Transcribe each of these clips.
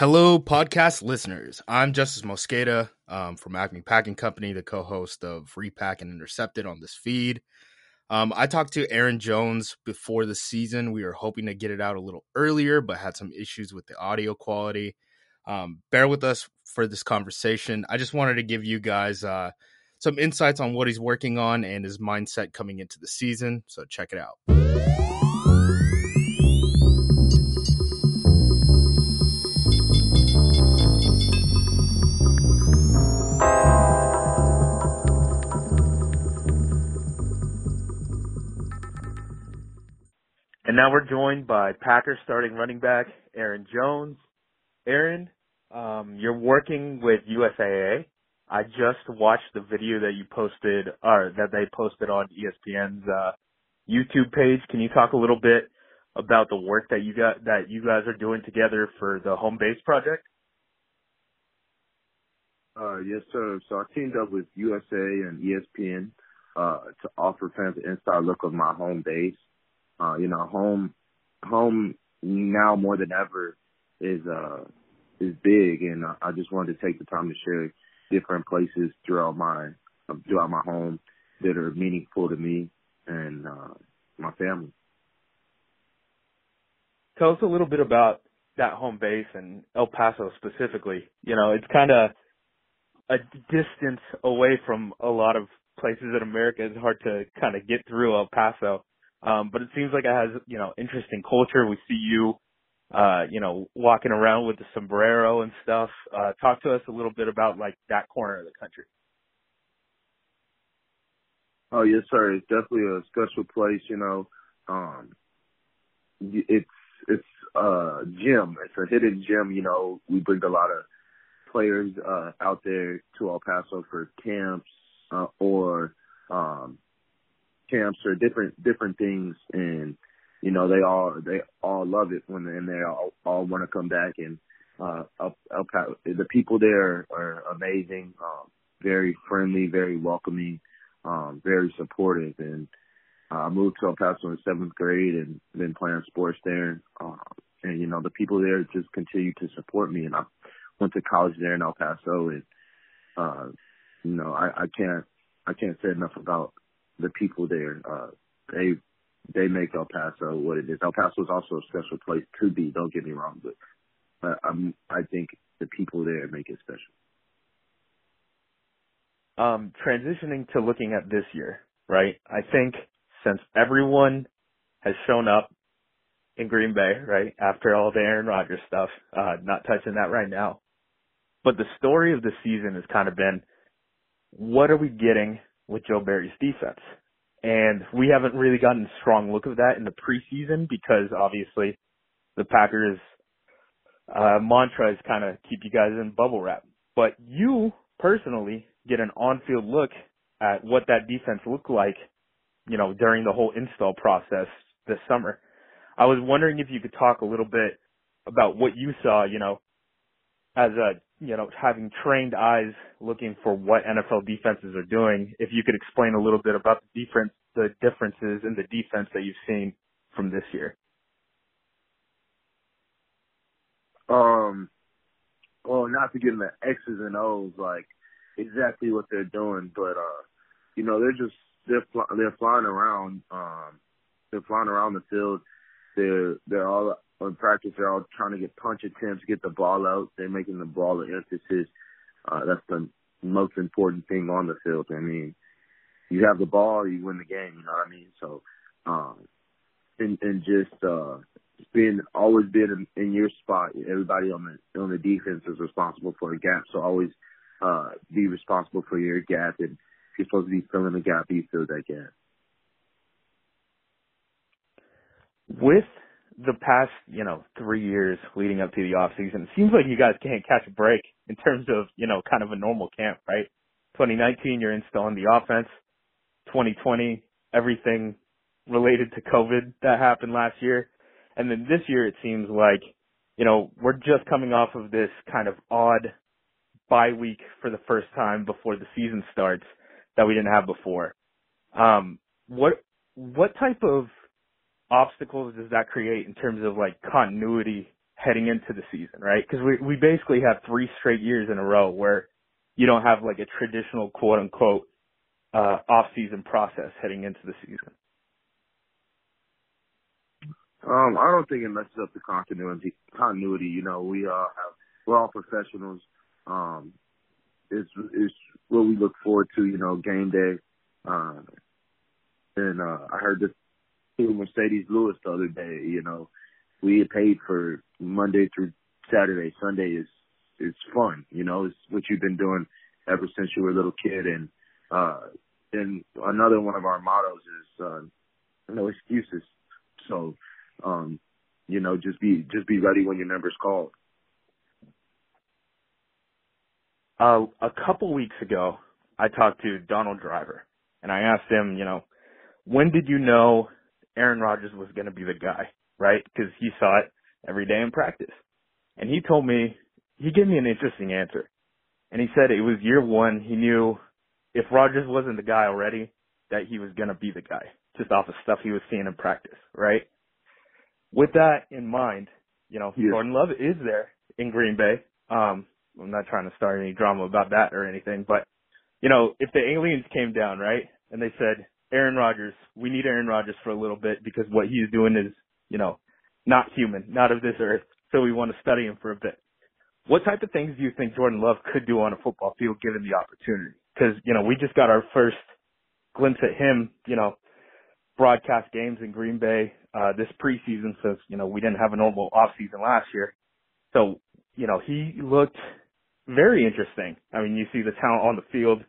Hello, podcast listeners. I'm Justis Mosqueda um, from Acme Packing Company, the co-host of Repack and Intercepted on this feed. Um, I talked to Aaron Jones before the season. We were hoping to get it out a little earlier, but had some issues with the audio quality. Um, bear with us for this conversation. I just wanted to give you guys uh, some insights on what he's working on and his mindset coming into the season. So check it out. And now we're joined by Packers starting running back Aaron Jones. Aaron, um, you're working with USAA. I just watched the video that you posted, or that they posted on ESPN's uh, YouTube page. Can you talk a little bit about the work that you got that you guys are doing together for the home base project? Uh, yes, sir. So I teamed up with USA and ESPN uh, to offer fans an inside look of my home base. Uh, you know, home, home now more than ever is, uh, is big. And uh, I just wanted to take the time to share different places throughout my, throughout my home that are meaningful to me and, uh, my family. Tell us a little bit about that home base and El Paso specifically. You know, it's kind of a distance away from a lot of places in America. It's hard to kind of get through El Paso. Um, but it seems like it has, you know, interesting culture. We see you, uh, you know, walking around with the sombrero and stuff. Uh, talk to us a little bit about like that corner of the country. Oh yes, sir. It's definitely a special place. You know, um, it's it's a gym. It's a hidden gym. You know, we bring a lot of players uh, out there to El Paso for camps uh, or um, camps or different different things, and you know they all they all love it when and they all all want to come back and uh El Paso, the people there are amazing, um, very friendly, very welcoming, um, very supportive, and uh, I moved to El Paso in seventh grade and been playing sports there, uh, and you know the people there just continue to support me, and I went to college there in El Paso, and uh, you know I, I can't I can't say enough about the people there. Uh, they they make El Paso what it is. El Paso is also a special place to be. Don't get me wrong, but I'm, I think the people there make it special. Um, transitioning to looking at this year, right? I think since everyone has shown up in Green Bay, right, after all the Aaron Rodgers stuff, uh, not touching that right now. But the story of the season has kind of been, what are we getting with Joe Barry's defense. And we haven't really gotten a strong look of that in the preseason because obviously the Packers uh, mantra is kind of keep you guys in bubble wrap. But you personally get an on-field look at what that defense looked like, you know, during the whole install process this summer. I was wondering if you could talk a little bit about what you saw, you know, as a you know having trained eyes looking for what NFL defenses are doing, if you could explain a little bit about the difference the differences in the defense that you've seen from this year. Um, well, not to get into X's and O's, like exactly what they're doing, but uh, you know, they're just they're fly, they're flying around. Um, they're flying around the field. They're they're all in practice, they're all trying to get punch attempts, get the ball out. They're making the ball an emphasis. Uh, that's the most important thing on the field. I mean, you have the ball, you win the game. You know what I mean? So, um, and and just uh, being always being in, in your spot. Everybody on the on the defense is responsible for a gap. So always uh, be responsible for your gap. And if you're supposed to be filling the gap, you fill that gap. With the past, you know, three years leading up to the off season, it seems like you guys can't catch a break in terms of, you know, kind of a normal camp, right? 2019, you're installing the offense. 2020, everything related to COVID that happened last year. And then this year, it seems like, you know, we're just coming off of this kind of odd bye week for the first time before the season starts that we didn't have before. Um, what, what type of obstacles does that create in terms of like continuity heading into the season, right? Because we we basically have three straight years in a row where you don't have like a traditional quote unquote uh, off season process heading into the season. Um, I don't think it messes up the continuity. Continuity, you know, we uh have we're all professionals. Um, it's it's what we look forward to, you know, game day. Uh, and uh, I heard this through Marcedes Lewis the other day. You know, we get paid for Monday through Saturday. Sunday is is fun. You know, it's what you've been doing ever since you were a little kid. And uh, and another one of our mottos is uh, no excuses. So, um, you know, just be just be ready when your number's called. Uh, a couple weeks ago, I talked to Donald Driver, and I asked him, you know, when did you know Aaron Rodgers was going to be the guy, right? Because he saw it every day in practice. And he told me, he gave me an interesting answer. And he said it was year one. He knew if Rodgers wasn't the guy already, that he was going to be the guy just off of stuff he was seeing in practice, right? With that in mind, you know, yes. Jordan Love is there in Green Bay. Um, I'm not trying to start any drama about that or anything, but you know, if the aliens came down, right, and they said, Aaron Rodgers. We need Aaron Rodgers for a little bit because what he's doing is, you know, not human, not of this earth. So we want to study him for a bit. What type of things do you think Jordan Love could do on a football field given the opportunity? Because, you know, we just got our first glimpse at him, you know, broadcast games in Green Bay uh, this preseason since, you know, we didn't have a normal off season last year. So, you know, he looked very interesting. I mean, you see the talent on the field,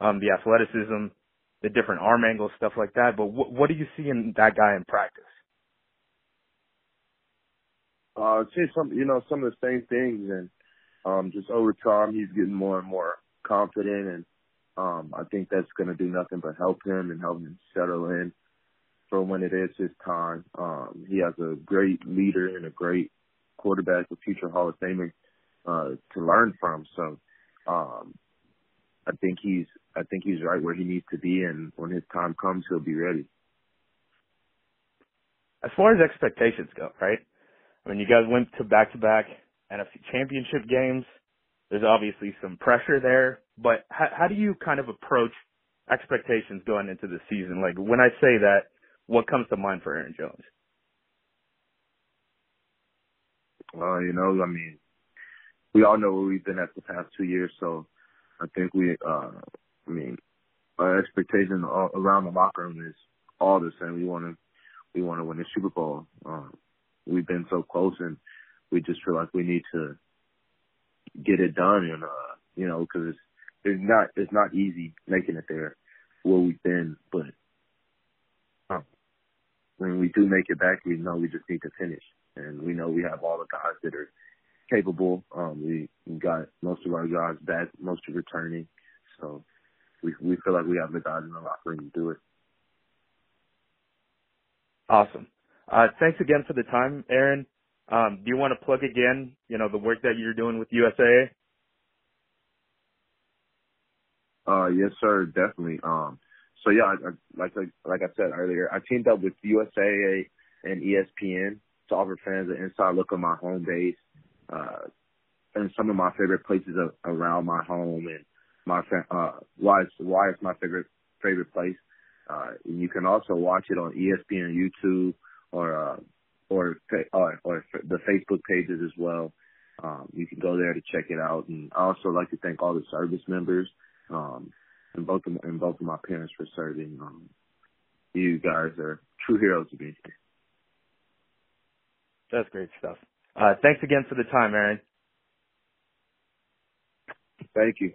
um, the athleticism, the different arm angles, stuff like that. But what, what do you see in that guy in practice? Uh, see some, you know, some of the same things, and um, just over time, he's getting more and more confident, and um, I think that's going to do nothing but help him and help him settle in for when it is his time. Um, he has a great leader and a great quarterback, a future Hall of Famer, uh, to learn from. So, um, I think he's I think he's right where he needs to be, and when his time comes, he'll be ready. As far as expectations go, right? I mean, you guys went to back-to-back NFC Championship games. There's obviously some pressure there, but how, how do you kind of approach expectations going into the season? Like when I say that, what comes to mind for Aaron Jones? Well, you know, I mean, we all know where we've been at the past two years, so I think we, uh, I mean, our expectation around the locker room is all the same. We want to, we want to win the Super Bowl. Um, we've been so close, and we just feel like we need to get it done. And uh, you know, because it's, it's not, it's not easy making it there where we've been, but um, when we do make it back, we know we just need to finish, and we know we have all the guys that are capable. Um, we, we got most of our guys back, most of returning, so we we feel like we have the guys in the locker room to do it. Awesome. Uh, thanks again for the time, Aaron. Um, do you want to plug again, you know, the work that you're doing with USAA? Uh, yes, sir, definitely. Um, so yeah, I, I, like like I said earlier, I teamed up with USAA and ESPN to offer fans an inside look on my home base, uh, and some of my favorite places around my home and my uh why it's why it's my favorite favorite place. Uh, you can also watch it on ESPN YouTube or uh, or or, or the Facebook pages as well. Um, you can go there to check it out. And I also like to thank all the service members um, and both of, and both of my parents for serving. Um, you guys are true heroes to me. That's great stuff. Uh, thanks again for the time, Aaron. Thank you.